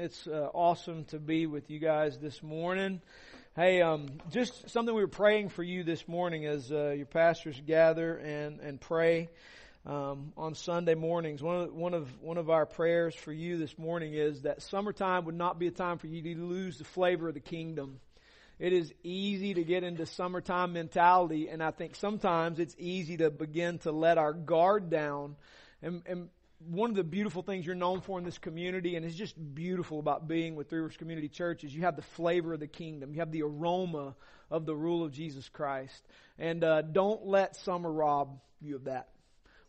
It's uh, awesome to be with you guys this morning. Hey, um, just something we were praying for you this morning as uh, your pastors gather and and pray um, on Sunday mornings. One of one of one of our prayers for you this morning is that summertime would not be a time for you to lose the flavor of the kingdom. It is easy to get into summertime mentality, and I think sometimes it's easy to begin to let our guard down and, and one of the beautiful things you're known for in this community, and it's just beautiful about being with Three Rivers Community Church, is you have the flavor of the kingdom. You have the aroma of the rule of Jesus Christ. And uh, don't let summer rob you of that.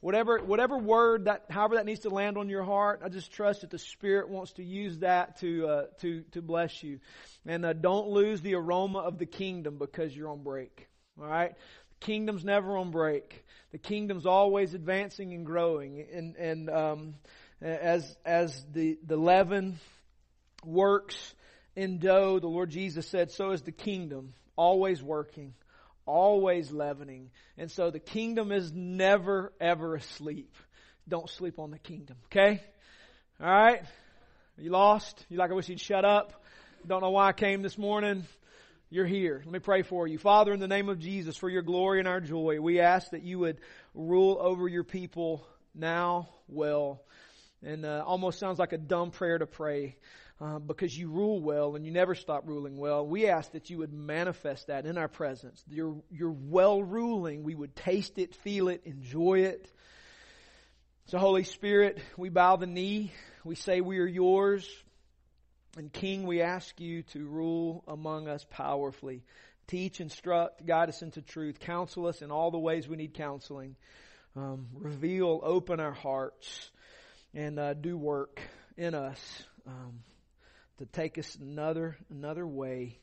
Whatever, whatever word that, however that needs to land on your heart, I just trust that the Spirit wants to use that to, uh, to, to bless you. And uh, don't lose the aroma of the kingdom because you're on break. All right? Kingdom's never on break. The kingdom's always advancing and growing. And, and um, as, as the, the leaven works in dough, the Lord Jesus said, so is the kingdom, always working, always leavening. And so the kingdom is never, ever asleep. Don't sleep on the kingdom, okay? All right? You lost? You like I wish you'd shut up? Don't know why I came this morning you're here. Let me pray for you. Father, in the name of Jesus, for your glory and our joy, we ask that you would rule over your people now well. And uh, almost sounds like a dumb prayer to pray uh, because you rule well and you never stop ruling well. We ask that you would manifest that in our presence. Your, your well ruling, we would taste it, feel it, enjoy it. So, Holy Spirit, we bow the knee. We say we are yours. And King, we ask you to rule among us powerfully. Teach, instruct, guide us into truth. Counsel us in all the ways we need counseling. Um, reveal, open our hearts, and uh, do work in us um, to take us another another way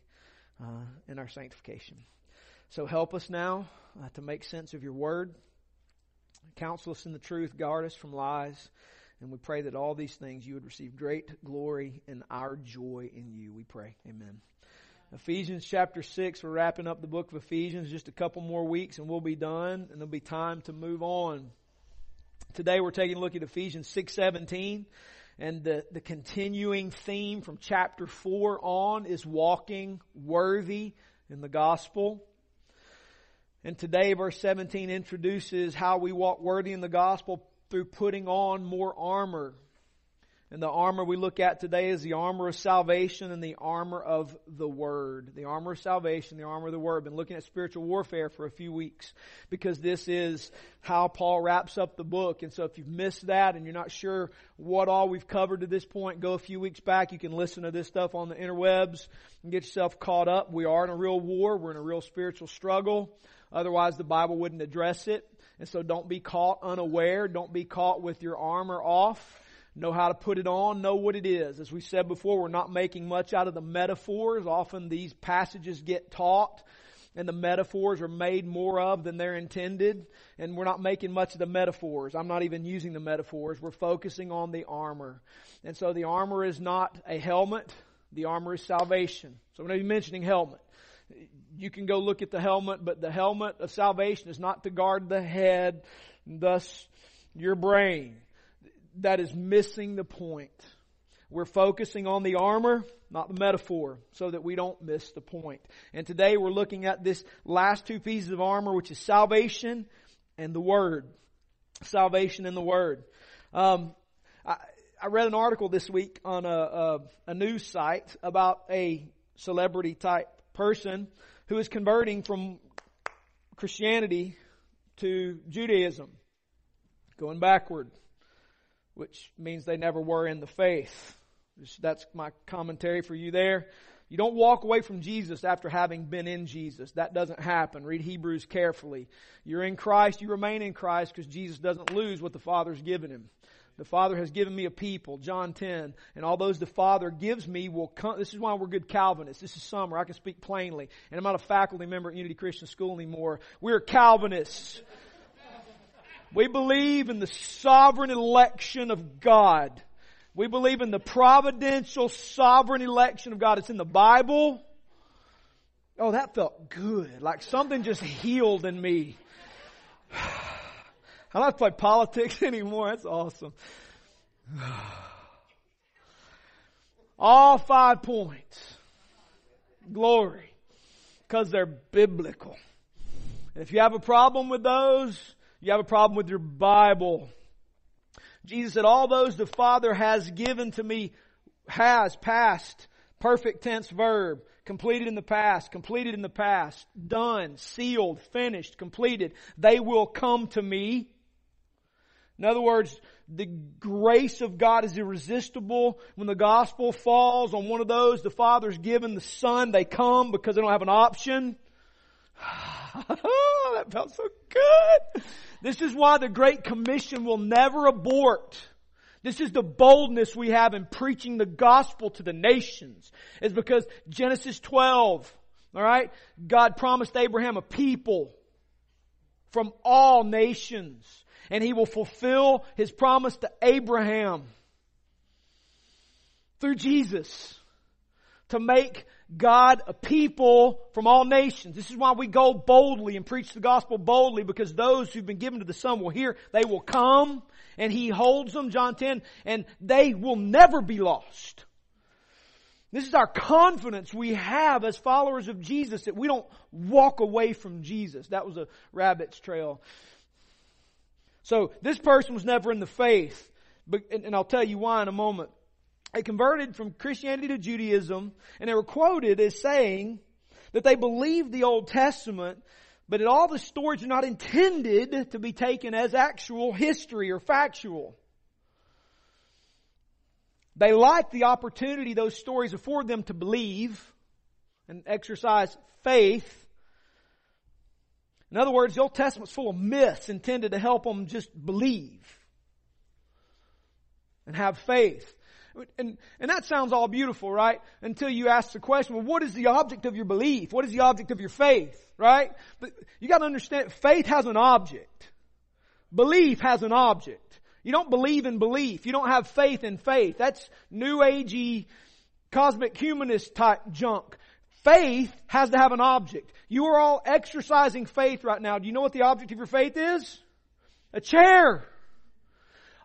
uh, in our sanctification. So help us now uh, to make sense of your word. Counsel us in the truth. Guard us from lies. And we pray that all these things you would receive great glory and our joy in you. We pray. Amen. Ephesians chapter 6, we're wrapping up the book of Ephesians. Just a couple more weeks and we'll be done and there'll be time to move on. Today we're taking a look at Ephesians 6:17 and the, the continuing theme from chapter 4 on is walking worthy in the gospel. And today verse 17 introduces how we walk worthy in the gospel through putting on more armor. And the armor we look at today is the armor of salvation and the armor of the Word. The armor of salvation, the armor of the Word. I've Been looking at spiritual warfare for a few weeks because this is how Paul wraps up the book. And so if you've missed that and you're not sure what all we've covered to this point, go a few weeks back. You can listen to this stuff on the interwebs and get yourself caught up. We are in a real war. We're in a real spiritual struggle. Otherwise the Bible wouldn't address it. And so don't be caught unaware. Don't be caught with your armor off. Know how to put it on. Know what it is. As we said before, we're not making much out of the metaphors. Often these passages get taught and the metaphors are made more of than they're intended. And we're not making much of the metaphors. I'm not even using the metaphors. We're focusing on the armor. And so the armor is not a helmet. The armor is salvation. So I'm going to be mentioning helmet you can go look at the helmet, but the helmet of salvation is not to guard the head, thus your brain. That is missing the point. We're focusing on the armor, not the metaphor, so that we don't miss the point. And today we're looking at this last two pieces of armor, which is salvation and the Word. Salvation and the Word. Um, I, I, read an article this week on a, a, a news site about a celebrity type person who is converting from Christianity to Judaism, going backward, which means they never were in the faith. That's my commentary for you there. You don't walk away from Jesus after having been in Jesus. That doesn't happen. Read Hebrews carefully. You're in Christ, you remain in Christ because Jesus doesn't lose what the Father's given him. The Father has given me a people, John 10, and all those the Father gives me will come. This is why we're good Calvinists. This is summer. I can speak plainly. And I'm not a faculty member at Unity Christian School anymore. We're Calvinists. We believe in the sovereign election of God. We believe in the providential sovereign election of God. It's in the Bible. Oh, that felt good. Like something just healed in me. I don't have to play politics anymore. That's awesome. All five points. Glory. Because they're biblical. If you have a problem with those, you have a problem with your Bible. Jesus said, all those the Father has given to me has past, perfect tense verb, completed in the past, completed in the past, done, sealed, finished, completed. They will come to me. In other words, the grace of God is irresistible. When the gospel falls on one of those, the Father's given the Son, they come because they don't have an option. that felt so good. This is why the Great Commission will never abort. This is the boldness we have in preaching the gospel to the nations. Is because Genesis 12, alright, God promised Abraham a people from all nations. And he will fulfill his promise to Abraham through Jesus to make God a people from all nations. This is why we go boldly and preach the gospel boldly because those who've been given to the Son will hear, they will come and He holds them, John 10, and they will never be lost. This is our confidence we have as followers of Jesus that we don't walk away from Jesus. That was a rabbit's trail. So this person was never in the faith, but, and I'll tell you why in a moment. They converted from Christianity to Judaism, and they were quoted as saying that they believed the Old Testament, but that all the stories are not intended to be taken as actual history or factual. They like the opportunity those stories afford them to believe and exercise faith. In other words, the Old Testament's full of myths intended to help them just believe and have faith. And, and that sounds all beautiful, right? Until you ask the question, well, what is the object of your belief? What is the object of your faith, right? But you gotta understand, faith has an object. Belief has an object. You don't believe in belief. You don't have faith in faith. That's new agey, cosmic humanist type junk. Faith has to have an object. You are all exercising faith right now. Do you know what the object of your faith is? A chair.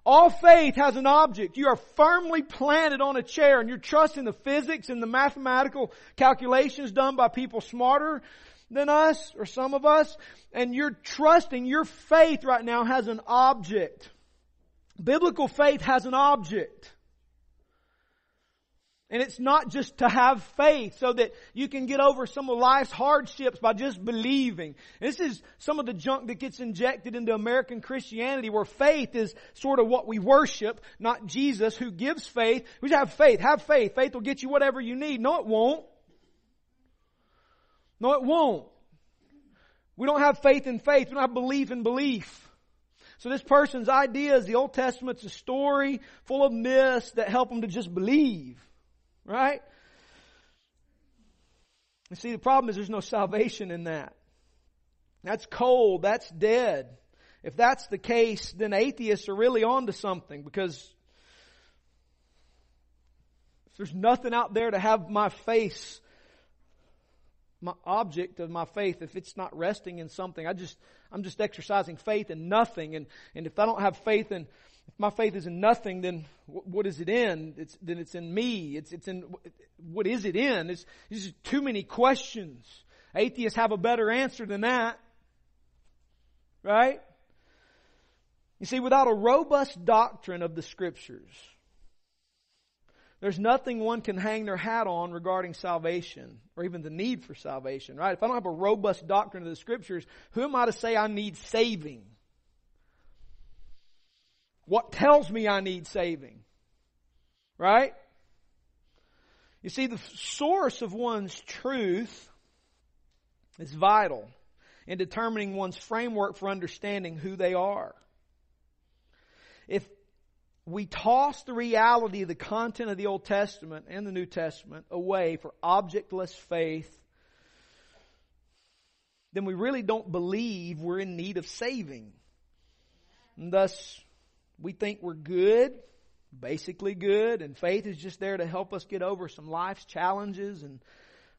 All faith has an object. You are firmly planted on a chair and you're trusting the physics and the mathematical calculations done by people smarter than us or some of us. And you're trusting your faith right now has an object. Biblical faith has an object. And it's not just to have faith so that you can get over some of life's hardships by just believing. This is some of the junk that gets injected into American Christianity where faith is sort of what we worship, not Jesus who gives faith. We just have faith. Have faith. Faith will get you whatever you need. No, it won't. No, it won't. We don't have faith in faith. We don't have belief in belief. So this person's idea is the Old Testament's a story full of myths that help them to just believe. Right? You see, the problem is there's no salvation in that. That's cold. That's dead. If that's the case, then atheists are really onto something because if there's nothing out there to have my face, my object of my faith, if it's not resting in something, I just, I'm just exercising faith in nothing. And, and if I don't have faith in if my faith is in nothing, then what is it in? It's, then it's in me. It's, it's in, what is it in? It's, too many questions. Atheists have a better answer than that. Right? You see, without a robust doctrine of the scriptures, there's nothing one can hang their hat on regarding salvation or even the need for salvation, right? If I don't have a robust doctrine of the scriptures, who am I to say I need saving? What tells me I need saving? Right? You see, the source of one's truth is vital in determining one's framework for understanding who they are. If we toss the reality of the content of the Old Testament and the New Testament away for objectless faith, then we really don't believe we're in need of saving. And thus, we think we're good, basically good, and faith is just there to help us get over some life's challenges and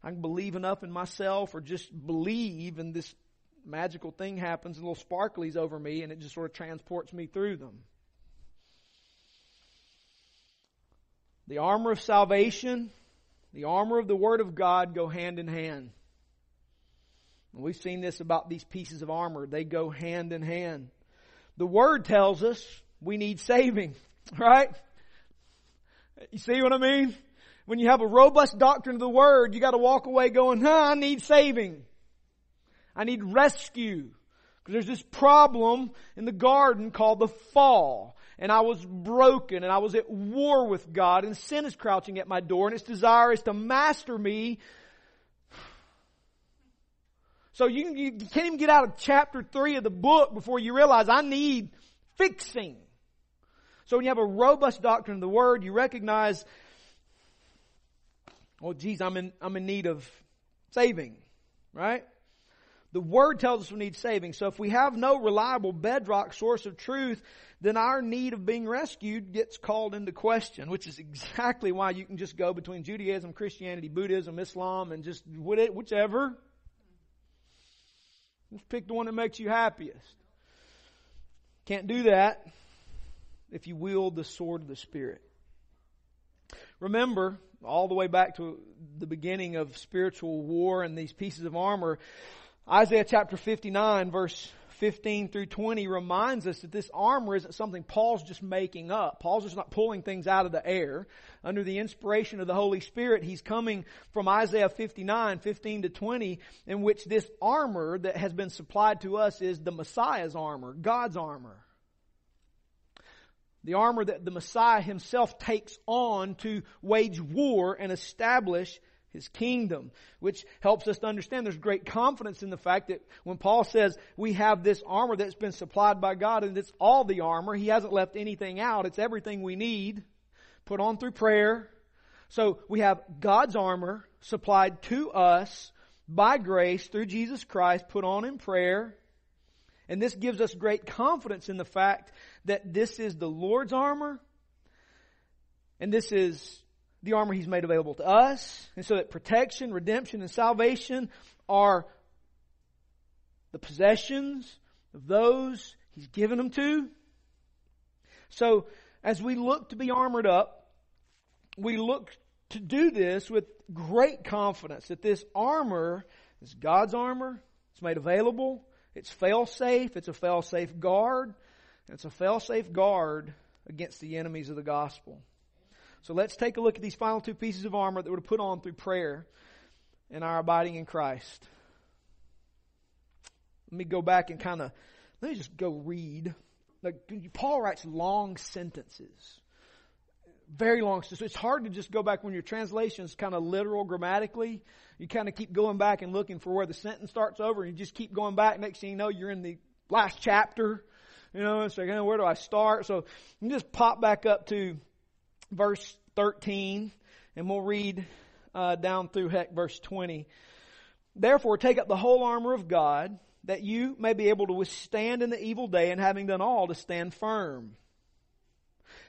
I can believe enough in myself or just believe and this magical thing happens and little sparklies over me and it just sort of transports me through them. the armor of salvation, the armor of the Word of God go hand in hand. And we've seen this about these pieces of armor. They go hand in hand. The Word tells us we need saving, right? You see what I mean? When you have a robust doctrine of the Word, you gotta walk away going, huh, I need saving. I need rescue. Because there's this problem in the garden called the fall. And I was broken and I was at war with God and sin is crouching at my door and its desire is to master me. So you, you can't even get out of chapter three of the book before you realize I need fixing. So when you have a robust doctrine of the Word, you recognize, oh geez, I'm in, I'm in need of saving, right? The Word tells us we need saving. So if we have no reliable bedrock source of truth, then our need of being rescued gets called into question, which is exactly why you can just go between Judaism, Christianity, Buddhism, Islam, and just whichever. Just pick the one that makes you happiest. Can't do that if you wield the sword of the Spirit. Remember, all the way back to the beginning of spiritual war and these pieces of armor, Isaiah chapter 59 verse 15 through 20 reminds us that this armor isn't something Paul's just making up. Paul's just not pulling things out of the air. Under the inspiration of the Holy Spirit, he's coming from Isaiah 59, 15 to 20, in which this armor that has been supplied to us is the Messiah's armor, God's armor. The armor that the Messiah himself takes on to wage war and establish his kingdom, which helps us to understand there's great confidence in the fact that when Paul says we have this armor that's been supplied by God and it's all the armor, he hasn't left anything out. It's everything we need, put on through prayer. So we have God's armor supplied to us by grace through Jesus Christ, put on in prayer. And this gives us great confidence in the fact that this is the Lord's armor and this is the armor He's made available to us. And so that protection, redemption, and salvation are the possessions of those He's given them to. So as we look to be armored up, we look to do this with great confidence that this armor is God's armor. It's made available. It's fail safe. It's a fail safe guard. It's a fail safe guard against the enemies of the gospel. So let's take a look at these final two pieces of armor that we're put on through prayer and our abiding in Christ. Let me go back and kind of, let me just go read. Like, Paul writes long sentences. Very long. So it's hard to just go back when your translation is kind of literal grammatically. You kind of keep going back and looking for where the sentence starts over and you just keep going back. Next thing you know, you're in the last chapter. You know, it's like, where do I start? So you just pop back up to verse 13, and we'll read uh, down through heck verse 20. Therefore, take up the whole armor of God, that you may be able to withstand in the evil day, and having done all, to stand firm.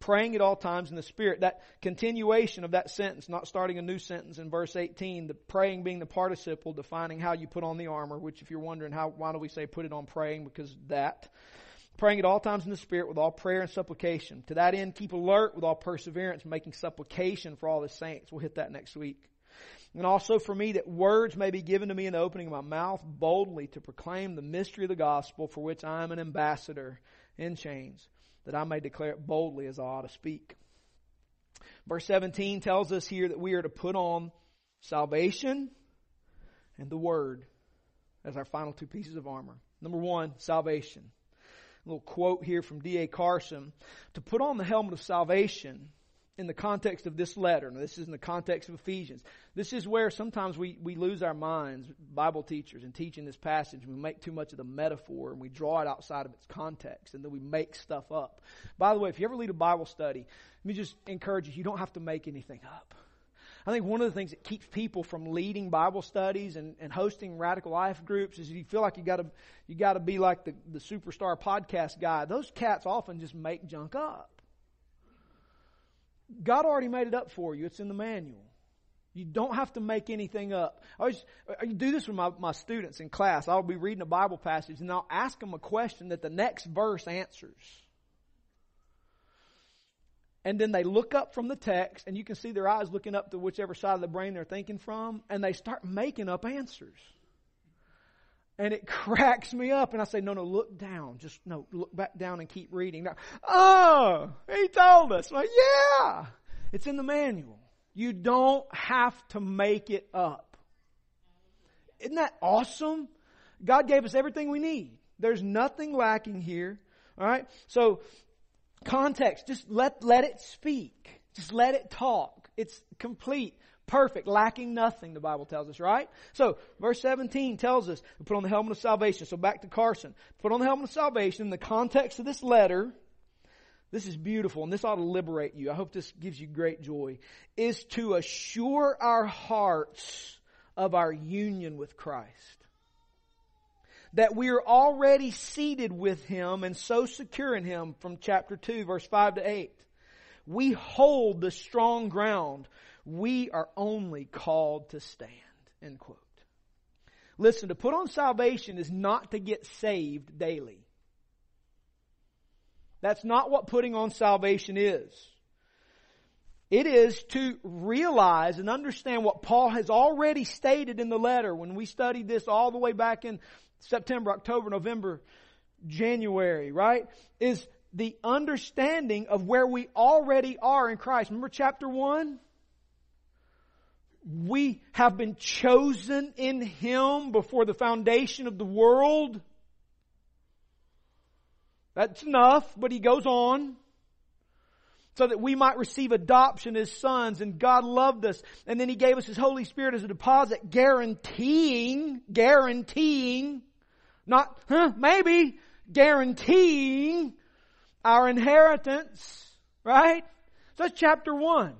praying at all times in the Spirit. That continuation of that sentence, not starting a new sentence in verse 18, the praying being the participle, defining how you put on the armor, which if you're wondering how, why do we say put it on praying? Because that. Praying at all times in the Spirit with all prayer and supplication. To that end, keep alert with all perseverance, making supplication for all the saints. We'll hit that next week. And also for me that words may be given to me in the opening of my mouth boldly to proclaim the mystery of the gospel for which I am an ambassador in chains, that I may declare it boldly as I ought to speak. Verse 17 tells us here that we are to put on salvation and the word as our final two pieces of armor. Number one, salvation. A little quote here from D.A. Carson. To put on the helmet of salvation in the context of this letter. Now, this is in the context of Ephesians. This is where sometimes we, we lose our minds, Bible teachers, in teaching this passage. We make too much of the metaphor and we draw it outside of its context and then we make stuff up. By the way, if you ever lead a Bible study, let me just encourage you, you don't have to make anything up. I think one of the things that keeps people from leading Bible studies and, and hosting radical life groups is you feel like you gotta, you gotta be like the, the superstar podcast guy. Those cats often just make junk up. God already made it up for you. It's in the manual. You don't have to make anything up. I always, I do this with my, my students in class. I'll be reading a Bible passage and I'll ask them a question that the next verse answers. And then they look up from the text and you can see their eyes looking up to whichever side of the brain they're thinking from and they start making up answers. And it cracks me up and I say, no, no, look down. Just, no, look back down and keep reading. Now, oh, he told us. Like, yeah, it's in the manual. You don't have to make it up. Isn't that awesome? God gave us everything we need. There's nothing lacking here. All right? So, context, just let, let it speak. Just let it talk. It's complete, perfect, lacking nothing, the Bible tells us, right? So, verse 17 tells us put on the helmet of salvation. So, back to Carson. Put on the helmet of salvation in the context of this letter this is beautiful and this ought to liberate you. I hope this gives you great joy. Is to assure our hearts of our union with Christ. That we are already seated with Him and so secure in Him from chapter 2 verse 5 to 8. We hold the strong ground. We are only called to stand. End quote. Listen, to put on salvation is not to get saved daily. That's not what putting on salvation is. It is to realize and understand what Paul has already stated in the letter when we studied this all the way back in September, October, November, January, right? Is the understanding of where we already are in Christ. Remember chapter 1? We have been chosen in Him before the foundation of the world. That's enough, but he goes on. So that we might receive adoption as sons, and God loved us, and then He gave us His Holy Spirit as a deposit, guaranteeing, guaranteeing, not, huh, maybe, guaranteeing our inheritance, right? So that's chapter one.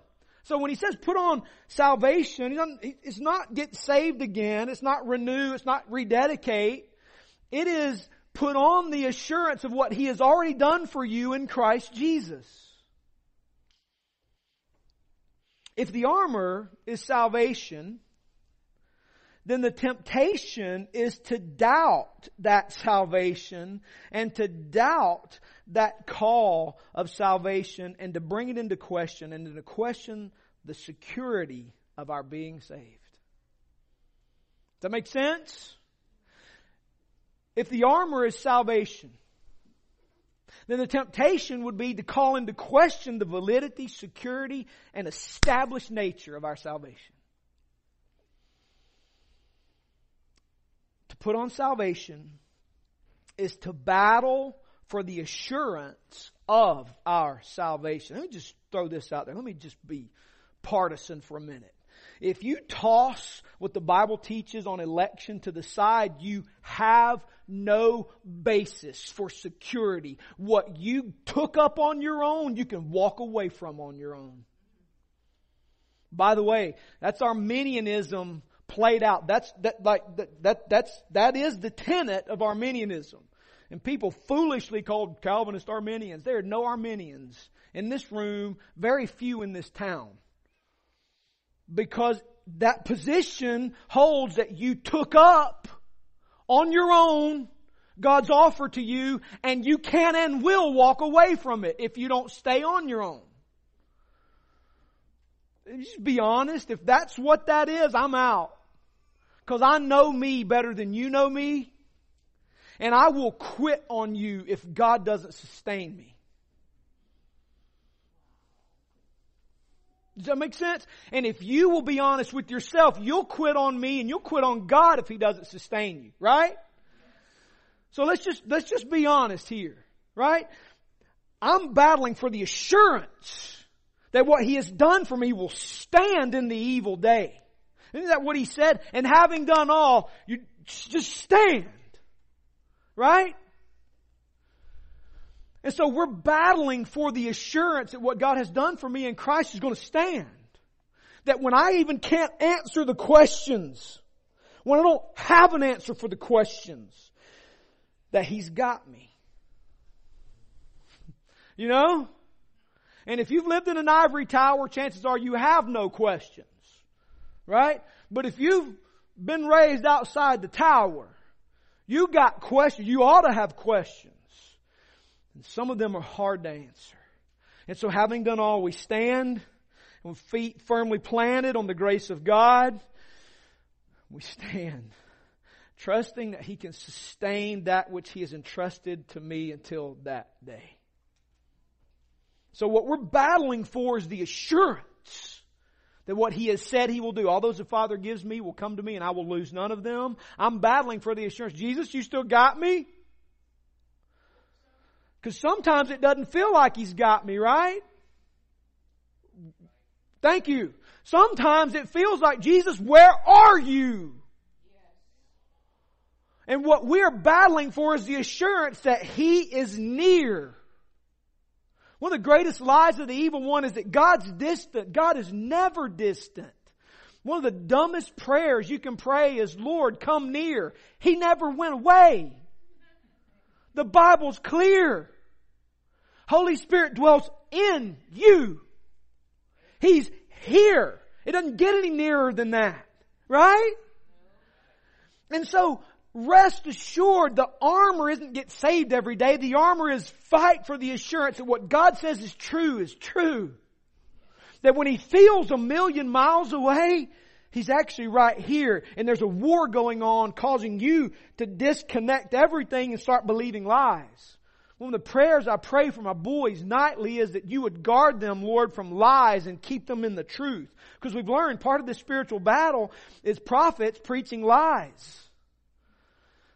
So when he says put on salvation, it's not get saved again, it's not renew, it's not rededicate. It is put on the assurance of what He has already done for you in Christ Jesus. If the armor is salvation, then the temptation is to doubt that salvation and to doubt that call of salvation and to bring it into question and to question the security of our being saved. Does that make sense? If the armor is salvation, then the temptation would be to call into question the validity, security, and established nature of our salvation. To put on salvation is to battle for the assurance of our salvation. Let me just throw this out there. Let me just be partisan for a minute. If you toss what the Bible teaches on election to the side, you have no basis for security. What you took up on your own, you can walk away from on your own. By the way, that's Arminianism played out. That's that like that, that that's that is the tenet of Arminianism. And people foolishly called Calvinist Arminians. There are no Arminians in this room, very few in this town because that position holds that you took up on your own God's offer to you and you can and will walk away from it if you don't stay on your own. Just be honest. If that's what that is, I'm out. Cause I know me better than you know me. And I will quit on you if God doesn't sustain me. Does that make sense? And if you will be honest with yourself, you'll quit on me and you'll quit on God if He doesn't sustain you, right? So let's just, let's just be honest here, right? I'm battling for the assurance that what He has done for me will stand in the evil day. Isn't that what He said? And having done all, you just stand. Right? And so we're battling for the assurance that what God has done for me in Christ is going to stand. that when I even can't answer the questions, when I don't have an answer for the questions, that He's got me. You know? And if you've lived in an ivory tower, chances are you have no questions. Right? But if you've been raised outside the tower, you got questions. You ought to have questions. And some of them are hard to answer. And so having done all, we stand with feet firmly planted on the grace of God. We stand trusting that He can sustain that which He has entrusted to me until that day. So what we're battling for is the assurance that what He has said He will do. All those the Father gives me will come to me and I will lose none of them. I'm battling for the assurance. Jesus, you still got me? Because sometimes it doesn't feel like He's got me, right? Thank you. Sometimes it feels like, Jesus, where are you? And what we're battling for is the assurance that He is near. One of the greatest lies of the evil one is that God's distant. God is never distant. One of the dumbest prayers you can pray is, Lord, come near. He never went away. The Bible's clear. Holy Spirit dwells in you. He's here. It doesn't get any nearer than that. Right? And so, rest assured the armor isn't get saved every day. The armor is fight for the assurance that what God says is true is true. That when he feels a million miles away, he's actually right here and there's a war going on causing you to disconnect everything and start believing lies. One of the prayers I pray for my boys nightly is that you would guard them, Lord, from lies and keep them in the truth. Because we've learned part of this spiritual battle is prophets preaching lies.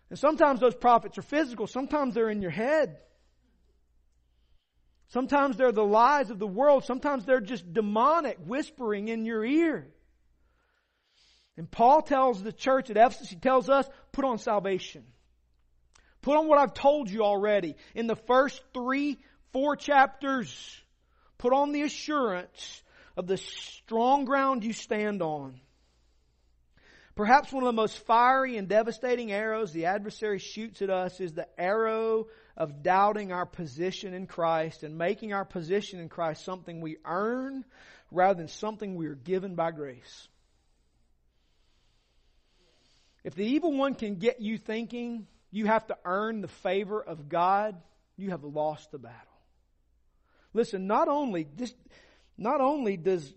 And sometimes those prophets are physical, sometimes they're in your head. Sometimes they're the lies of the world, sometimes they're just demonic whispering in your ear. And Paul tells the church at Ephesus, he tells us, put on salvation. Put on what I've told you already. In the first three, four chapters, put on the assurance of the strong ground you stand on. Perhaps one of the most fiery and devastating arrows the adversary shoots at us is the arrow of doubting our position in Christ and making our position in Christ something we earn rather than something we are given by grace. If the evil one can get you thinking you have to earn the favor of God, you have lost the battle. Listen, not only this, not only does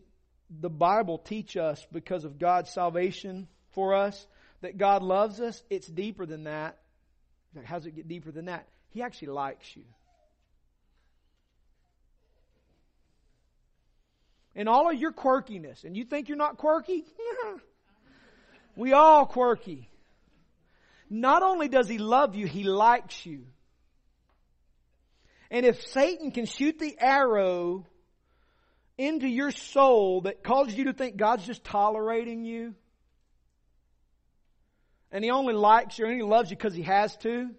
the Bible teach us because of God's salvation for us that God loves us, it's deeper than that. How does it get deeper than that? He actually likes you. And all of your quirkiness, and you think you're not quirky? we all quirky. Not only does he love you, he likes you. And if Satan can shoot the arrow into your soul that causes you to think God's just tolerating you, and he only likes you and he loves you because he has to,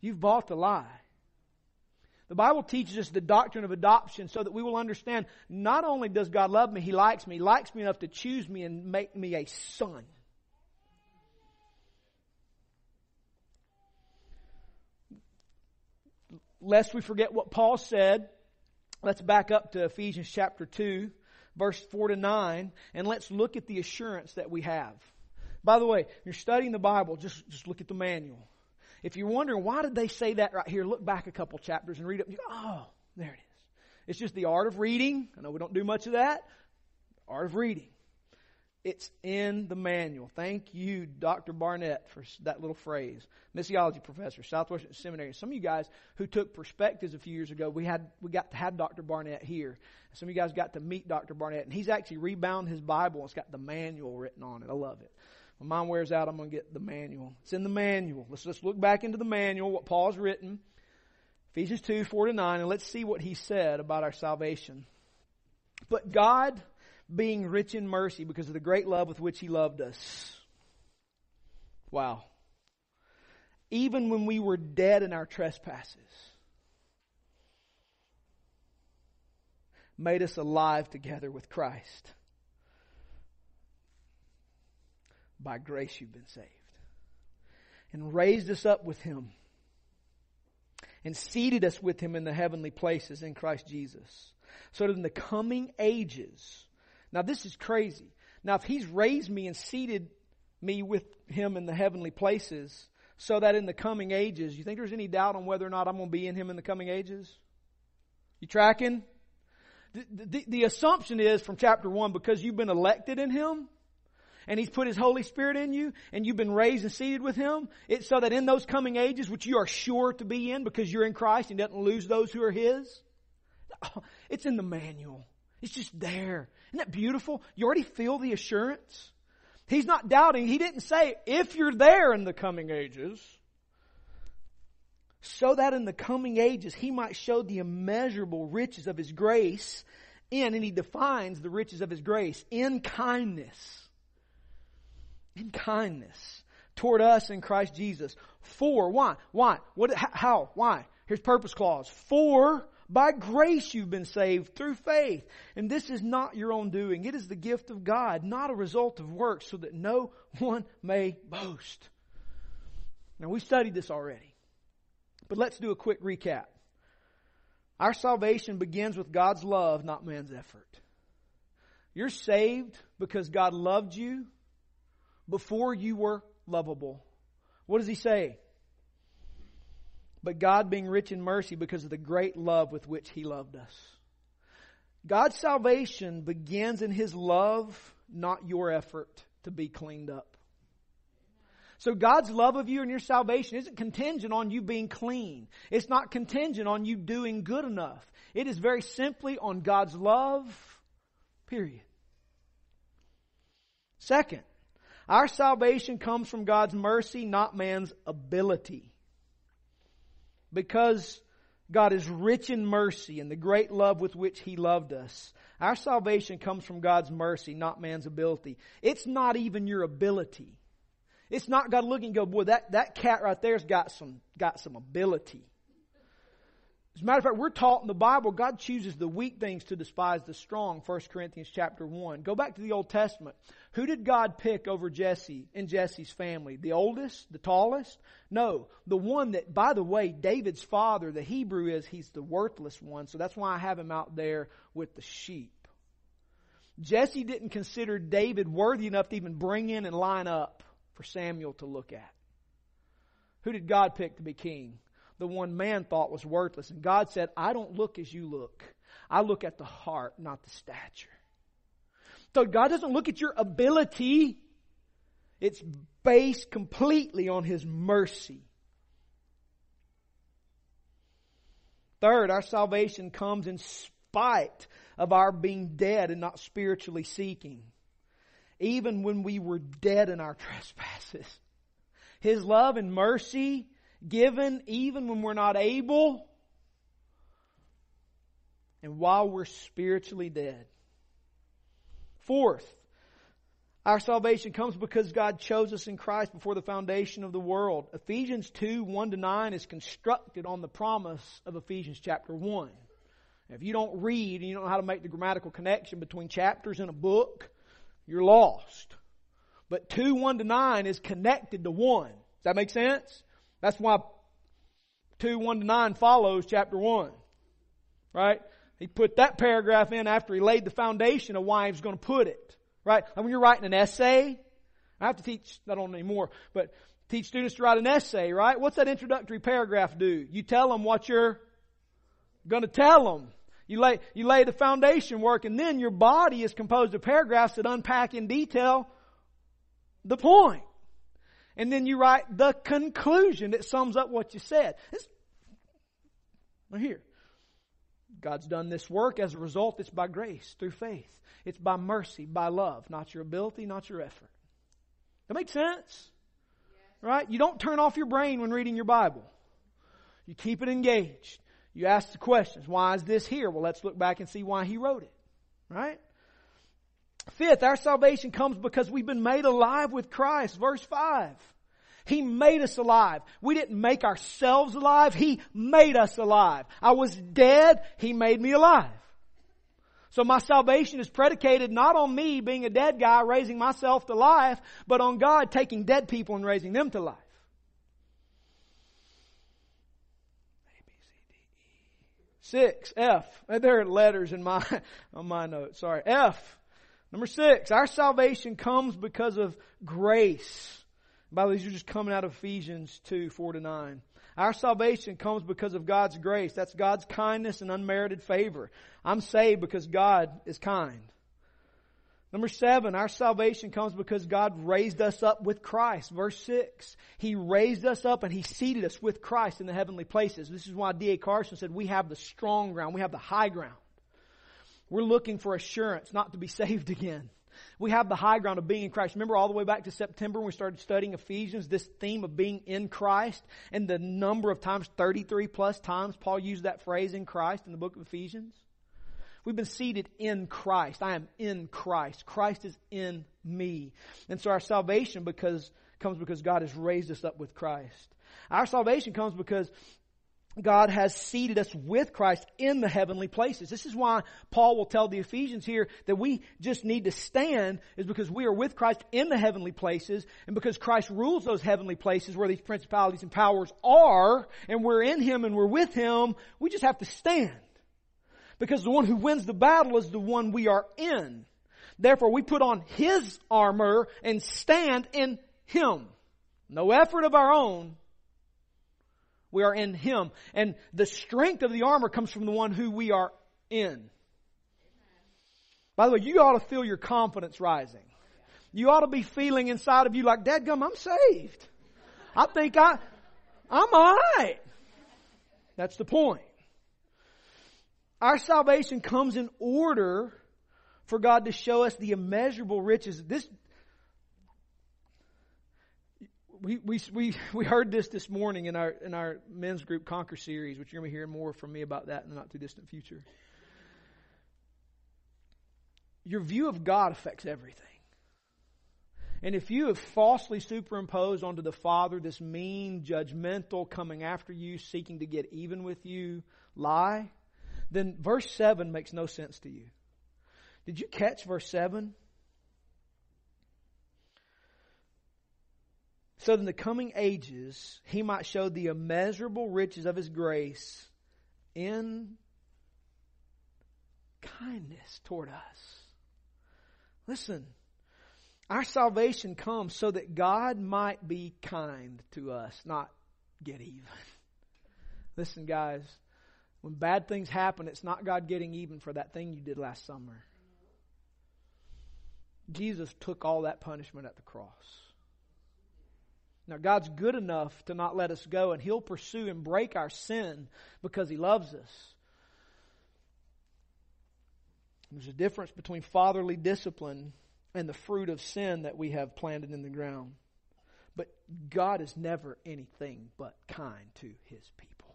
you've bought the lie. The Bible teaches us the doctrine of adoption so that we will understand not only does God love me, He likes me, He likes me enough to choose me and make me a son. Lest we forget what Paul said, let's back up to Ephesians chapter 2, verse 4 to 9, and let's look at the assurance that we have. By the way, you're studying the Bible, just, just look at the manual. If you're wondering why did they say that right here, look back a couple chapters and read it. Go, oh, there it is. It's just the art of reading. I know we don't do much of that. Art of reading. It's in the manual. Thank you, Dr. Barnett, for that little phrase. Missiology professor, Southwestern Seminary. Some of you guys who took perspectives a few years ago, we had we got to have Dr. Barnett here. Some of you guys got to meet Dr. Barnett, and he's actually rebound his Bible. It's got the manual written on it. I love it. When mine wears out, I'm going to get the manual. It's in the manual. Let's let's look back into the manual, what Paul's written. Ephesians 2, 4 to 9, and let's see what he said about our salvation. But God being rich in mercy because of the great love with which He loved us. Wow. Even when we were dead in our trespasses, made us alive together with Christ. By grace you've been saved. And raised us up with him. And seated us with him in the heavenly places in Christ Jesus. So that in the coming ages, now this is crazy. Now if he's raised me and seated me with him in the heavenly places, so that in the coming ages, you think there's any doubt on whether or not I'm going to be in him in the coming ages? You tracking? The, the, the, assumption is from chapter 1 because you've been elected in him and he's put his Holy Spirit in you and you've been raised and seated with him, it's so that in those coming ages, which you are sure to be in because you're in Christ and doesn't lose those who are his, it's in the manual. It's just there. Isn't that beautiful? You already feel the assurance. He's not doubting. He didn't say, if you're there in the coming ages, so that in the coming ages he might show the immeasurable riches of his grace in, and he defines the riches of his grace, in kindness. In kindness toward us in Christ Jesus. For, why? Why? What, how? Why? Here's purpose clause. For by grace you've been saved through faith. And this is not your own doing. It is the gift of God, not a result of works, so that no one may boast. Now we studied this already. But let's do a quick recap. Our salvation begins with God's love, not man's effort. You're saved because God loved you before you were lovable. What does he say? But God being rich in mercy because of the great love with which He loved us. God's salvation begins in His love, not your effort to be cleaned up. So God's love of you and your salvation isn't contingent on you being clean. It's not contingent on you doing good enough. It is very simply on God's love, period. Second, our salvation comes from God's mercy, not man's ability because God is rich in mercy and the great love with which He loved us. Our salvation comes from God's mercy, not man's ability. It's not even your ability. It's not God looking and go, boy, that, that cat right there's got some, got some ability. As a matter of fact, we're taught in the Bible, God chooses the weak things to despise the strong, 1 Corinthians chapter 1. Go back to the Old Testament. Who did God pick over Jesse and Jesse's family? The oldest? The tallest? No. The one that, by the way, David's father, the Hebrew is, he's the worthless one, so that's why I have him out there with the sheep. Jesse didn't consider David worthy enough to even bring in and line up for Samuel to look at. Who did God pick to be king? The one man thought was worthless. And God said, I don't look as you look. I look at the heart, not the stature. So God doesn't look at your ability. It's based completely on His mercy. Third, our salvation comes in spite of our being dead and not spiritually seeking. Even when we were dead in our trespasses. His love and mercy given even when we're not able and while we're spiritually dead. Fourth, our salvation comes because God chose us in Christ before the foundation of the world. Ephesians 2, 1 to 9 is constructed on the promise of Ephesians chapter 1. If you don't read and you don't know how to make the grammatical connection between chapters in a book, you're lost. But 2, 1 to 9 is connected to 1. Does that make sense? That's why 2, 1 to 9 follows chapter 1. Right? He put that paragraph in after he laid the foundation of why he was going to put it. Right? And when you're writing an essay, I have to teach, I don't anymore, but teach students to write an essay, right? What's that introductory paragraph do? You tell them what you're going to tell them. You lay, you lay the foundation work and then your body is composed of paragraphs that unpack in detail the point. And then you write the conclusion that sums up what you said. It's, right here. God's done this work. As a result, it's by grace, through faith. It's by mercy, by love, not your ability, not your effort. That makes sense? Right? You don't turn off your brain when reading your Bible. You keep it engaged. You ask the questions. Why is this here? Well, let's look back and see why he wrote it. Right? Fifth, our salvation comes because we've been made alive with Christ. Verse 5. He made us alive. We didn't make ourselves alive. He made us alive. I was dead. He made me alive. So my salvation is predicated not on me being a dead guy raising myself to life, but on God taking dead people and raising them to life. Six, F. There are letters in my, on my notes. Sorry. F. Number six, our salvation comes because of grace. By the way, these are just coming out of Ephesians 2, 4 to 9. Our salvation comes because of God's grace. That's God's kindness and unmerited favor. I'm saved because God is kind. Number seven, our salvation comes because God raised us up with Christ. Verse six, He raised us up and He seated us with Christ in the heavenly places. This is why D.A. Carson said we have the strong ground. We have the high ground. We're looking for assurance not to be saved again. We have the high ground of being in Christ. Remember all the way back to September when we started studying Ephesians, this theme of being in Christ and the number of times, 33 plus times Paul used that phrase in Christ in the book of Ephesians. We've been seated in Christ. I am in Christ. Christ is in me. And so our salvation because, comes because God has raised us up with Christ. Our salvation comes because God has seated us with Christ in the heavenly places. This is why Paul will tell the Ephesians here that we just need to stand is because we are with Christ in the heavenly places and because Christ rules those heavenly places where these principalities and powers are and we're in Him and we're with Him. We just have to stand. Because the one who wins the battle is the one we are in. Therefore we put on His armor and stand in Him. No effort of our own, we are in Him. And the strength of the armor comes from the one who we are in. By the way, you ought to feel your confidence rising. You ought to be feeling inside of you like, Dadgum, I'm saved. I think I, I'm alright. That's the point. Our salvation comes in order for God to show us the immeasurable riches. This, we, we, we, we heard this this morning in our, in our men's group Conquer series, which you're going to hear more from me about that in the not too distant future. Your view of God affects everything. And if you have falsely superimposed onto the Father this mean, judgmental, coming after you, seeking to get even with you lie, then verse 7 makes no sense to you. Did you catch verse 7? So that in the coming ages he might show the immeasurable riches of his grace in kindness toward us. Listen, our salvation comes so that God might be kind to us, not get even. Listen, guys, when bad things happen, it's not God getting even for that thing you did last summer. Jesus took all that punishment at the cross. Now, God's good enough to not let us go, and He'll pursue and break our sin because He loves us. There's a difference between fatherly discipline and the fruit of sin that we have planted in the ground. But God is never anything but kind to His people.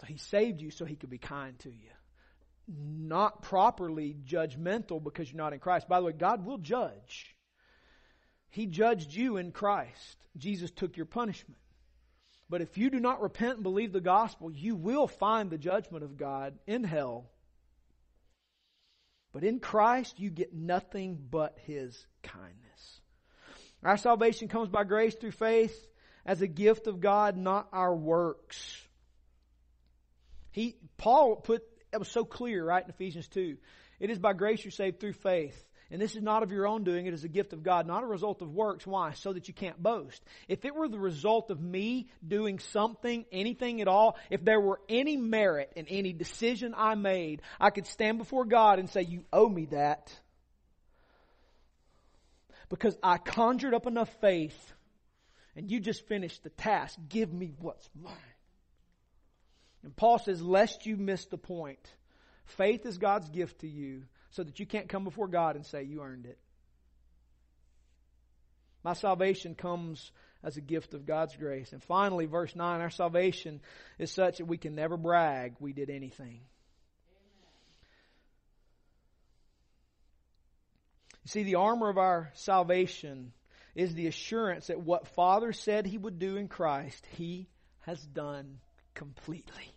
So He saved you so He could be kind to you. Not properly judgmental because you're not in Christ. By the way, God will judge. He judged you in Christ. Jesus took your punishment. But if you do not repent and believe the gospel, you will find the judgment of God in hell. But in Christ, you get nothing but His kindness. Our salvation comes by grace through faith as a gift of God, not our works. He, Paul put, it was so clear, right, in Ephesians 2. It is by grace you're saved through faith. And this is not of your own doing, it is a gift of God, not a result of works. Why? So that you can't boast. If it were the result of me doing something, anything at all, if there were any merit in any decision I made, I could stand before God and say, You owe me that. Because I conjured up enough faith and you just finished the task. Give me what's mine. And Paul says, Lest you miss the point, faith is God's gift to you so that you can't come before God and say you earned it. My salvation comes as a gift of God's grace. And finally, verse 9, our salvation is such that we can never brag we did anything. You see, the armor of our salvation is the assurance that what Father said He would do in Christ, He has done completely.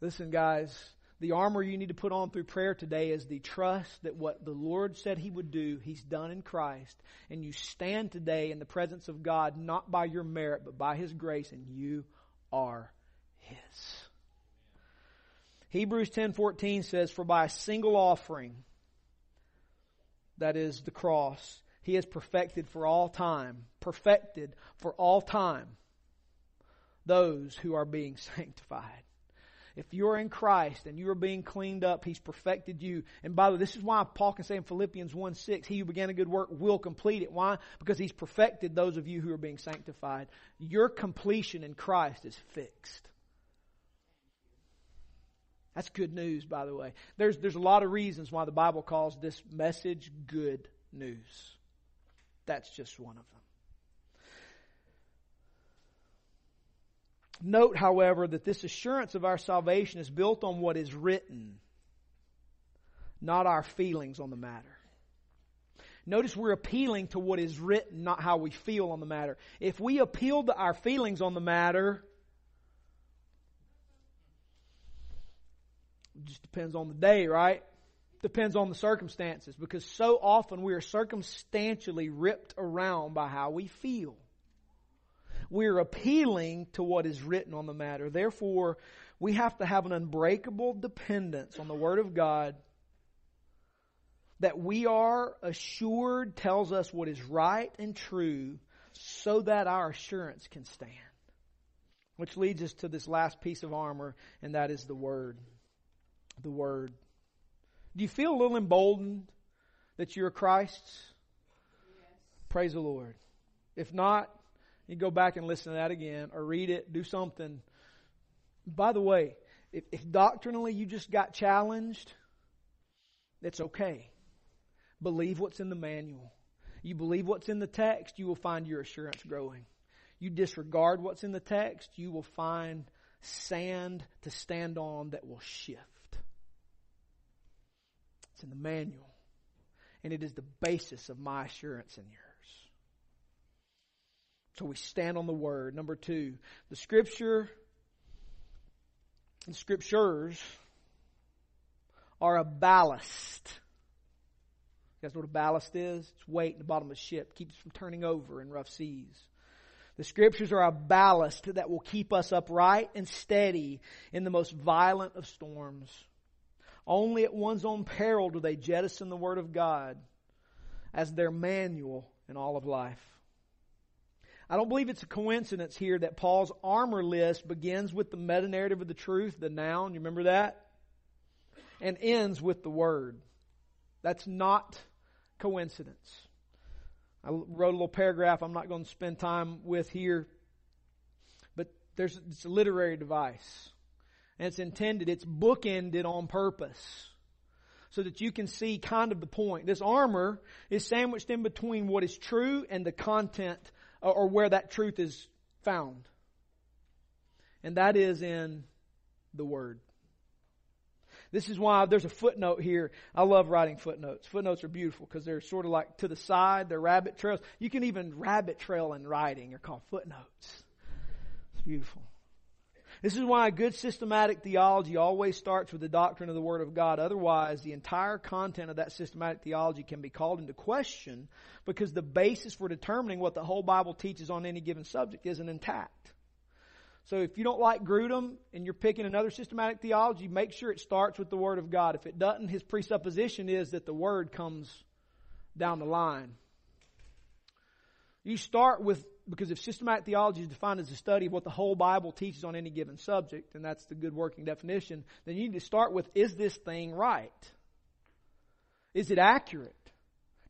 Listen, guys, The armor you need to put on through prayer today is the trust that what the Lord said He would do, He's done in Christ. And you stand today in the presence of God, not by your merit, but by His grace, and you are His. Hebrews 10:14 says, "For by a single offering, that is the cross, he has perfected for all time, perfected for all time those who are being sanctified." If you're in Christ and you are being cleaned up, He's perfected you. And by the way, this is why Paul can say in Philippians 1 6, He who began a good work will complete it. Why? Because He's perfected those of you who are being sanctified. Your completion in Christ is fixed. That's good news, by the way. There's, there's a lot of reasons why the Bible calls this message good news. That's just one of them. Note, however, that this assurance of our salvation is built on what is written, not our feelings on the matter. Notice we're appealing to what is written, not how we feel on the matter. If we appeal to our feelings on the matter, it just depends on the day, right? Depends on the circumstances because so often we are circumstantially ripped around by how we feel. We're appealing to what is written on the matter. Therefore, we have to have an unbreakable dependence on the Word of God that we are assured tells us what is right and true so that our assurance can stand. Which leads us to this last piece of armor, and that is the Word. The Word. Do you feel a little emboldened that you're Christ's? Yes. Praise the Lord. If not, you go back and listen to that again or read it, do something. By the way, if, if doctrinally you just got challenged, it's okay. Believe what's in the manual. You believe what's in the text, you will find your assurance growing. You disregard what's in the text, you will find sand to stand on that will shift. It's in the manual. And it is the basis of my assurance in yours. So we stand on the word. Number two, the scripture, the scriptures are a ballast. You guys know what a ballast is? It's weight in the bottom of a ship, keeps from turning over in rough seas. The scriptures are a ballast that will keep us upright and steady in the most violent of storms. Only at one's own peril do they jettison the Word of God as their manual in all of life. I don't believe it's a coincidence here that Paul's armor list begins with the meta narrative of the truth, the noun, you remember that? And ends with the word. That's not coincidence. I wrote a little paragraph I'm not going to spend time with here, but there's it's a literary device. And it's intended, it's bookended on purpose so that you can see kind of the point. This armor is sandwiched in between what is true and the content or where that truth is found. And that is in the Word. This is why there's a footnote here. I love writing footnotes. Footnotes are beautiful because they're sort of like to the side, they're rabbit trails. You can even rabbit trail in writing. They're called footnotes. It's beautiful. This is why a good systematic theology always starts with the doctrine of the Word of God. Otherwise, the entire content of that systematic theology can be called into question because the basis for determining what the whole Bible teaches on any given subject isn't intact. So if you don't like Grudem and you're picking another systematic theology, make sure it starts with the Word of God. If it doesn't, his presupposition is that the Word comes down the line. You start with because if systematic theology is defined as a study of what the whole Bible teaches on any given subject, and that's the good working definition, then you need to start with, is this thing right? Is it accurate?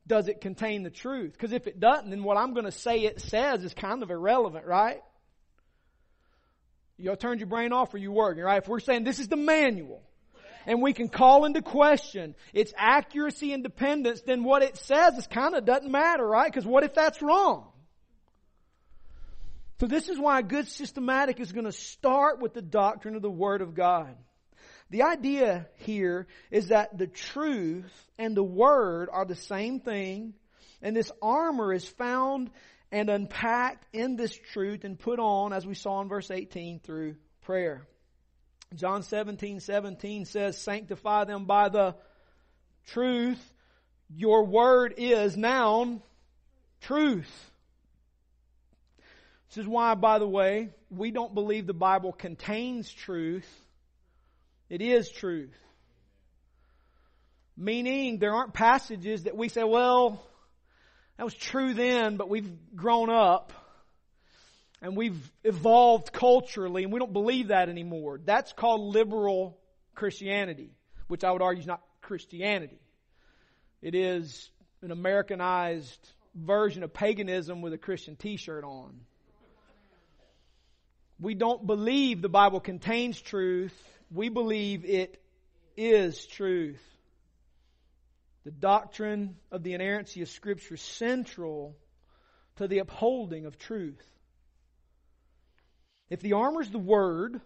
Does it contain the truth? Because if it doesn't, then what I'm going to say it says is kind of irrelevant, right? You turned your brain off or you working, right? If we're saying this is the manual, and we can call into question its accuracy and dependence, then what it says is kind of doesn't matter, right? Because what if that's wrong? So this is why a good systematic is going to start with the doctrine of the Word of God. The idea here is that the truth and the Word are the same thing, and this armor is found and unpacked in this truth and put on, as we saw in verse 18, through prayer. John 17, 17 says, sanctify them by the truth. Your word is noun truth. This is why, by the way, we don't believe the Bible contains truth. It is truth. Meaning, there aren't passages that we say, well, that was true then, but we've grown up and we've evolved culturally and we don't believe that anymore. That's called liberal Christianity, which I would argue is not Christianity. It is an Americanized version of paganism with a Christian t-shirt on. We don't believe the Bible contains truth. We believe it is truth. The doctrine of the inerrancy of Scripture is central to the upholding of truth. If the armor is the Word,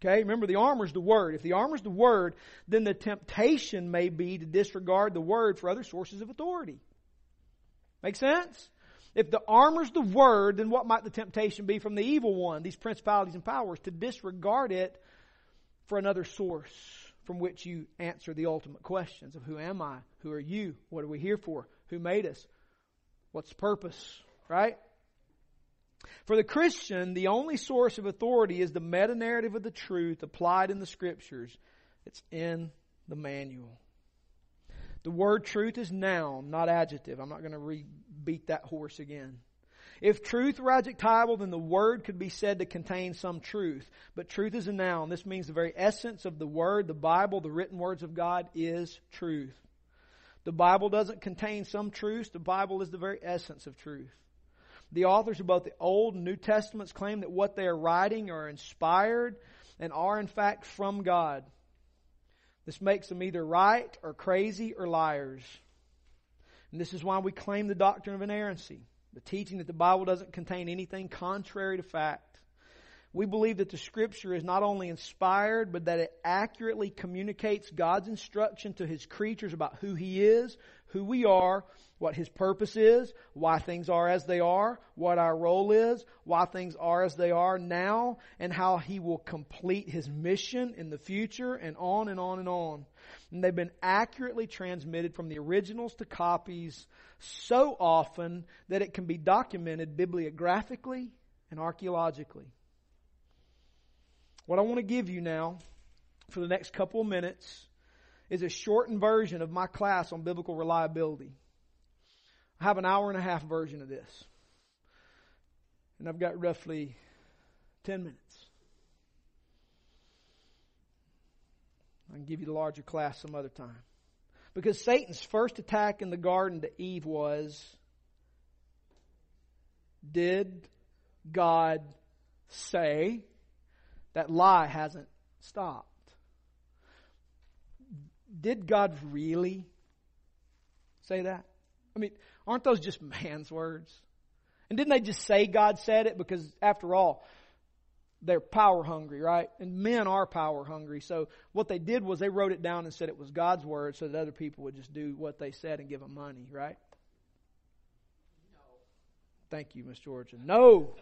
okay, remember the armor is the Word. If the armor is the Word, then the temptation may be to disregard the Word for other sources of authority. Make sense? If the armor's the word, then what might the temptation be from the evil one, these principalities and powers, to disregard it for another source from which you answer the ultimate questions of who am I? Who are you? What are we here for? Who made us? What's the purpose? Right? For the Christian, the only source of authority is the meta narrative of the truth applied in the scriptures. It's in the manual. The word truth is noun, not adjective. I'm not going to re- beat that horse again. If truth were adjectival, then the word could be said to contain some truth. But truth is a noun. This means the very essence of the word, the Bible, the written words of God is truth. The Bible doesn't contain some truths. The Bible is the very essence of truth. The authors of both the Old and New Testaments claim that what they are writing are inspired and are in fact from God. This makes them either right or crazy or liars. And this is why we claim the doctrine of inerrancy, the teaching that the Bible doesn't contain anything contrary to fact. We believe that the Scripture is not only inspired, but that it accurately communicates God's instruction to His creatures about who He is, who we are, what His purpose is, why things are as they are, what our role is, why things are as they are now, and how He will complete His mission in the future, and on and on and on. And they've been accurately transmitted from the originals to copies so often that it can be documented bibliographically and archaeologically. What I want to give you now for the next couple of minutes is a shortened version of my class on biblical reliability. I have an hour and a half version of this. And I've got roughly 10 minutes. I can give you the larger class some other time. Because Satan's first attack in the garden to Eve was Did God say? That lie hasn't stopped. Did God really say that? I mean, aren't those just man's words? And didn't they just say God said it? Because after all, they're power hungry, right? And men are power hungry. So what they did was they wrote it down and said it was God's word so that other people would just do what they said and give them money, right? No. Thank you, Miss Georgia. No.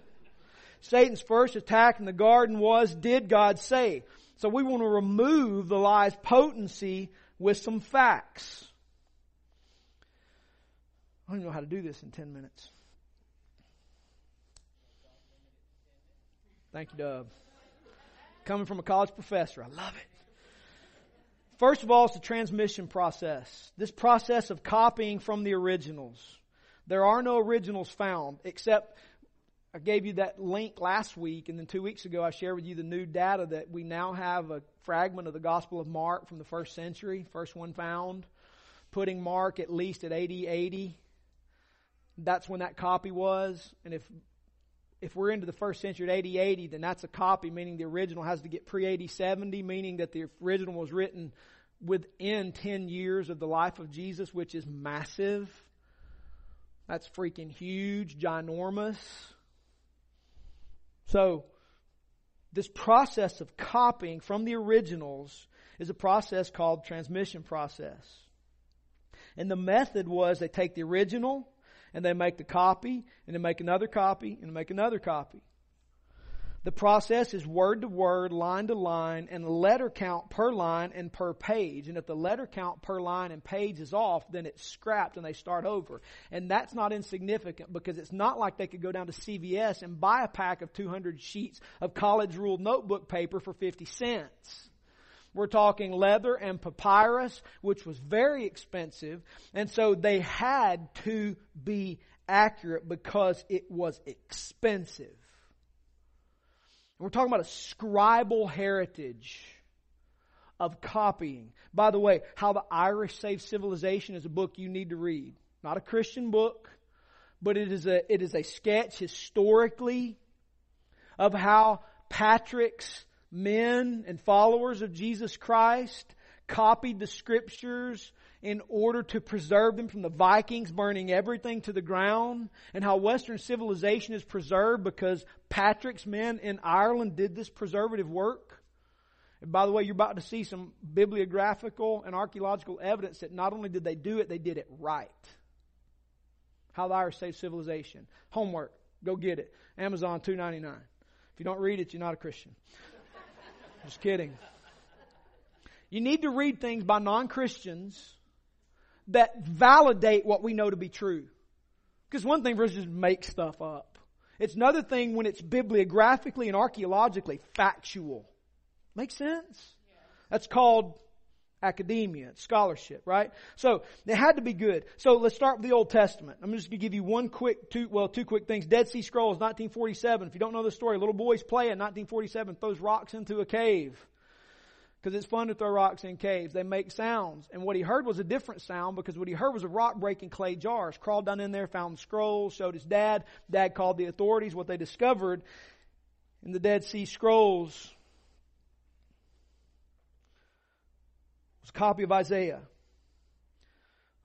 Satan's first attack in the garden was, did God say? So we want to remove the lie's potency with some facts. I don't even know how to do this in 10 minutes. Thank you, Dub. Coming from a college professor, I love it. First of all, it's the transmission process. This process of copying from the originals. There are no originals found, except I gave you that link last week, and then two weeks ago I shared with you the new data that we now have a fragment of the Gospel of Mark from the first century, first one found, putting Mark at least at 80 80. That's when that copy was. And if if we're into the first century at 80 80, then that's a copy, meaning the original has to get pre 80 70, meaning that the original was written within 10 years of the life of Jesus, which is massive. That's freaking huge, ginormous. So, this process of copying from the originals is a process called transmission process. And the method was they take the original, and they make the copy, and they make another copy, and they make another copy. The process is word to word, line to line, and the letter count per line and per page. And if the letter count per line and page is off, then it's scrapped and they start over. And that's not insignificant because it's not like they could go down to CVS and buy a pack of 200 sheets of college ruled notebook paper for 50 cents. We're talking leather and papyrus, which was very expensive. And so they had to be accurate because it was expensive. We're talking about a scribal heritage of copying. By the way, How the Irish Saved Civilization is a book you need to read. Not a Christian book, but it is a, it is a sketch historically of how Patrick's men and followers of Jesus Christ copied the scriptures in order to preserve them from the Vikings burning everything to the ground, and how Western civilization is preserved because Patrick's men in Ireland did this preservative work. And by the way, you're about to see some bibliographical and archaeological evidence that not only did they do it, they did it right. How the Irish saved civilization. Homework. Go get it. Amazon two ninety nine. If you don't read it, you're not a Christian. Just kidding. You need to read things by non Christians that validate what we know to be true. Because one thing for us is to make stuff up. It's another thing when it's bibliographically and archaeologically factual. Make sense? That's called academia, scholarship, right? So it had to be good. So let's start with the Old Testament. I'm just going to give you one quick, two, well, two quick things. Dead Sea Scrolls, 1947. If you don't know the story, little boys play in 1947, throws rocks into a cave because it's fun to throw rocks in caves. They make sounds. And what he heard was a different sound because what he heard was a rock breaking clay jars. Crawled down in there, found scrolls, showed his dad. Dad called the authorities. What they discovered in the Dead Sea Scrolls was a copy of Isaiah.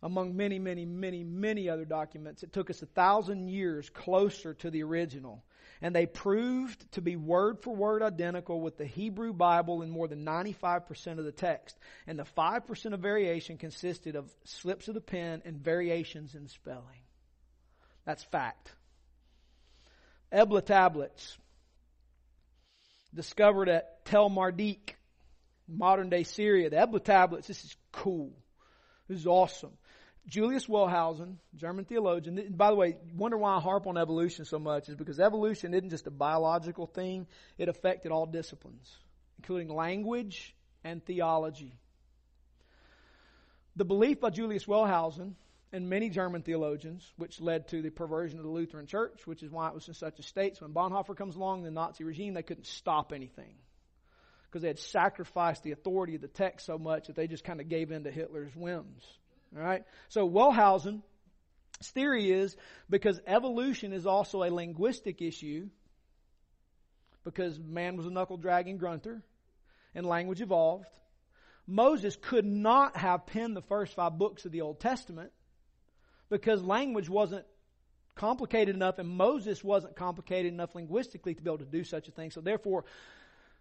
Among many, many, many, many other documents, it took us a thousand years closer to the original and they proved to be word for word identical with the Hebrew Bible in more than 95% of the text. And the 5% of variation consisted of slips of the pen and variations in spelling. That's fact. Ebla tablets discovered at Tell Mardikh, modern day Syria. The Ebla tablets, this is cool. This is awesome. Julius Wellhausen, German theologian. And by the way, wonder why I harp on evolution so much is because evolution isn't just a biological thing. It affected all disciplines, including language and theology. The belief by Julius Wellhausen and many German theologians, which led to the perversion of the Lutheran Church, which is why it was in such a state. So when Bonhoeffer comes along, the Nazi regime, they couldn't stop anything because they had sacrificed the authority of the text so much that they just kind of gave in to Hitler's whims. All right? So Wellhausen's theory is because evolution is also a linguistic issue because man was a knuckle dragging grunter and language evolved. Moses could not have penned the first five books of the Old Testament because language wasn't complicated enough and Moses wasn't complicated enough linguistically to be able to do such a thing. So therefore,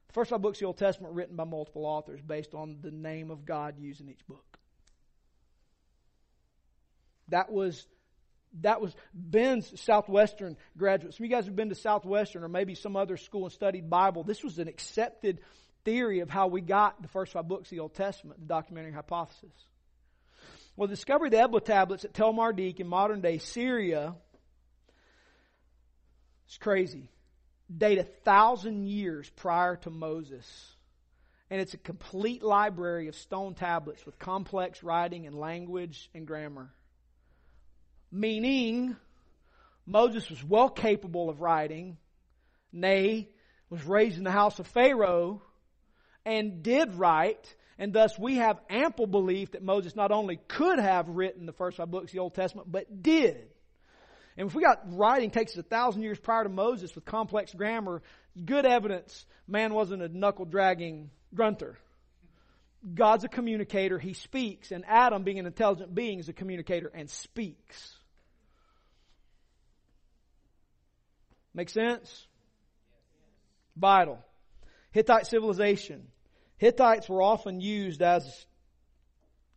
the first five books of the Old Testament written by multiple authors based on the name of God used in each book. That was that was Ben's Southwestern graduate. Some of you guys have been to Southwestern or maybe some other school and studied Bible. This was an accepted theory of how we got the first five books of the Old Testament, the documentary hypothesis. Well, the discovery of the Ebla tablets at Tell Mardikh in modern day Syria is crazy. Date a thousand years prior to Moses. And it's a complete library of stone tablets with complex writing and language and grammar meaning Moses was well capable of writing, nay, was raised in the house of Pharaoh, and did write, and thus we have ample belief that Moses not only could have written the first five books of the Old Testament, but did. And if we got writing takes us a thousand years prior to Moses with complex grammar, good evidence man wasn't a knuckle dragging grunter. God's a communicator, he speaks, and Adam, being an intelligent being, is a communicator and speaks. Make sense? Vital. Hittite civilization. Hittites were often used as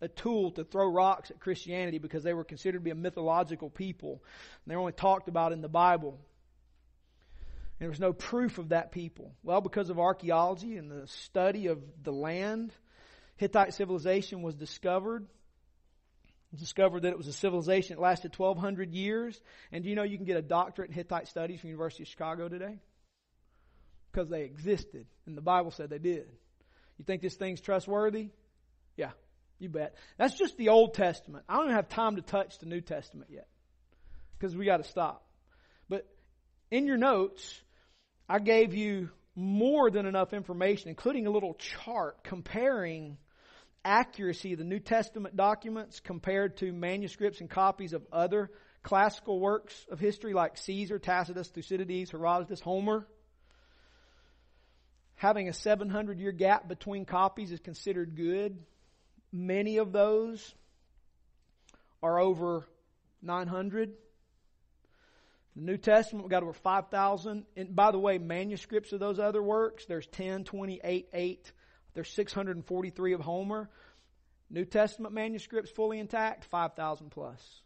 a tool to throw rocks at Christianity because they were considered to be a mythological people. And they're only talked about in the Bible. And there was no proof of that people. Well, because of archaeology and the study of the land, Hittite civilization was discovered. Discovered that it was a civilization that lasted 1,200 years. And do you know you can get a doctorate in Hittite studies from University of Chicago today? Because they existed, and the Bible said they did. You think this thing's trustworthy? Yeah, you bet. That's just the Old Testament. I don't even have time to touch the New Testament yet because we got to stop. But in your notes, I gave you more than enough information, including a little chart comparing accuracy of the New Testament documents compared to manuscripts and copies of other classical works of history like Caesar, Tacitus, Thucydides, Herodotus, Homer. Having a 700 year gap between copies is considered good. Many of those are over 900. The New Testament, we've got over 5,000. And by the way, manuscripts of those other works, there's 10, 28, 8. There's 643 of Homer. New Testament manuscripts fully intact, 5,000 plus.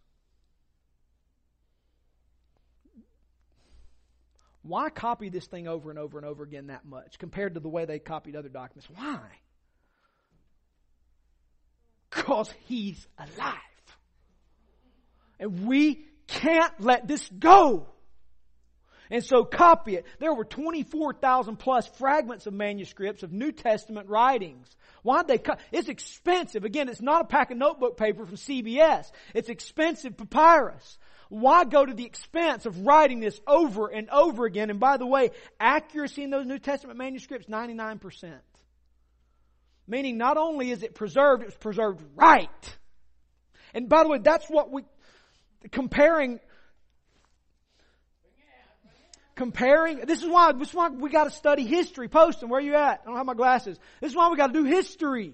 Why copy this thing over and over and over again that much compared to the way they copied other documents? Why? Because he's alive. And we can't let this go. And so copy it. There were 24,000 plus fragments of manuscripts of New Testament writings. Why'd they cut? It's expensive. Again, it's not a pack of notebook paper from CVS. It's expensive papyrus. Why go to the expense of writing this over and over again? And by the way, accuracy in those New Testament manuscripts, 99%. Meaning not only is it preserved, it was preserved right. And by the way, that's what we, comparing comparing. This is why, this is why we got to study history. Poston, where you at? I don't have my glasses. This is why we got to do history.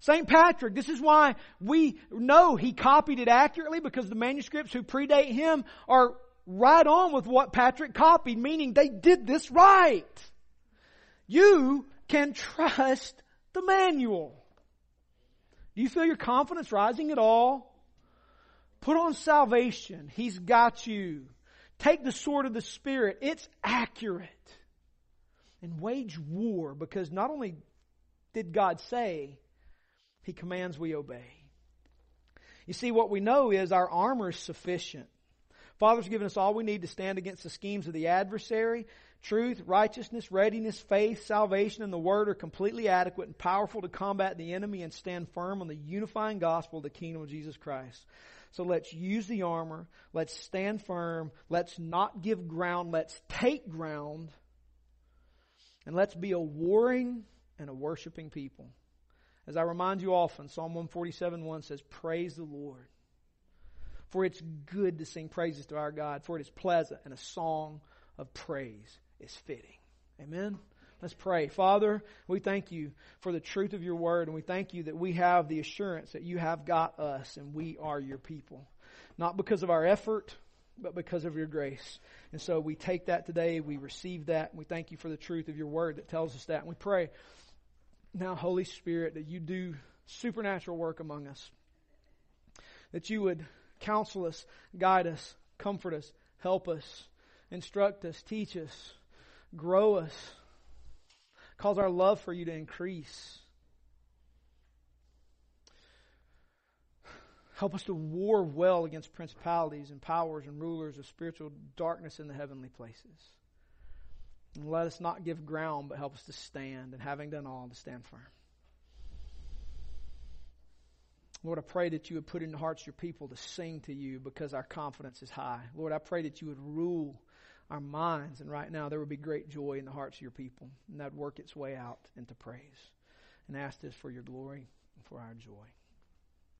St. Patrick, this is why we know he copied it accurately because the manuscripts who predate him are right on with what Patrick copied, meaning they did this right. You can trust the manual. Do you feel your confidence rising at all? Put on salvation. He's got you. Take the sword of the Spirit. It's accurate. And wage war because not only did God say, He commands we obey. You see, what we know is our armor is sufficient. Father's given us all we need to stand against the schemes of the adversary. Truth, righteousness, readiness, faith, salvation, and the Word are completely adequate and powerful to combat the enemy and stand firm on the unifying gospel of the kingdom of Jesus Christ. So let's use the armor. Let's stand firm. Let's not give ground. Let's take ground. And let's be a warring and a worshiping people. As I remind you often, Psalm 147 1 says, Praise the Lord. For it's good to sing praises to our God, for it is pleasant, and a song of praise is fitting. Amen. Let's pray. Father, we thank you for the truth of your word, and we thank you that we have the assurance that you have got us and we are your people. Not because of our effort, but because of your grace. And so we take that today, we receive that, and we thank you for the truth of your word that tells us that. And we pray now, Holy Spirit, that you do supernatural work among us. That you would counsel us, guide us, comfort us, help us, instruct us, teach us, grow us Cause our love for you to increase. Help us to war well against principalities and powers and rulers of spiritual darkness in the heavenly places. And let us not give ground, but help us to stand, and having done all, to stand firm. Lord, I pray that you would put in the hearts of your people to sing to you because our confidence is high. Lord, I pray that you would rule our minds. And right now, there would be great joy in the hearts of your people. And that would work its way out into praise. And ask this for your glory and for our joy.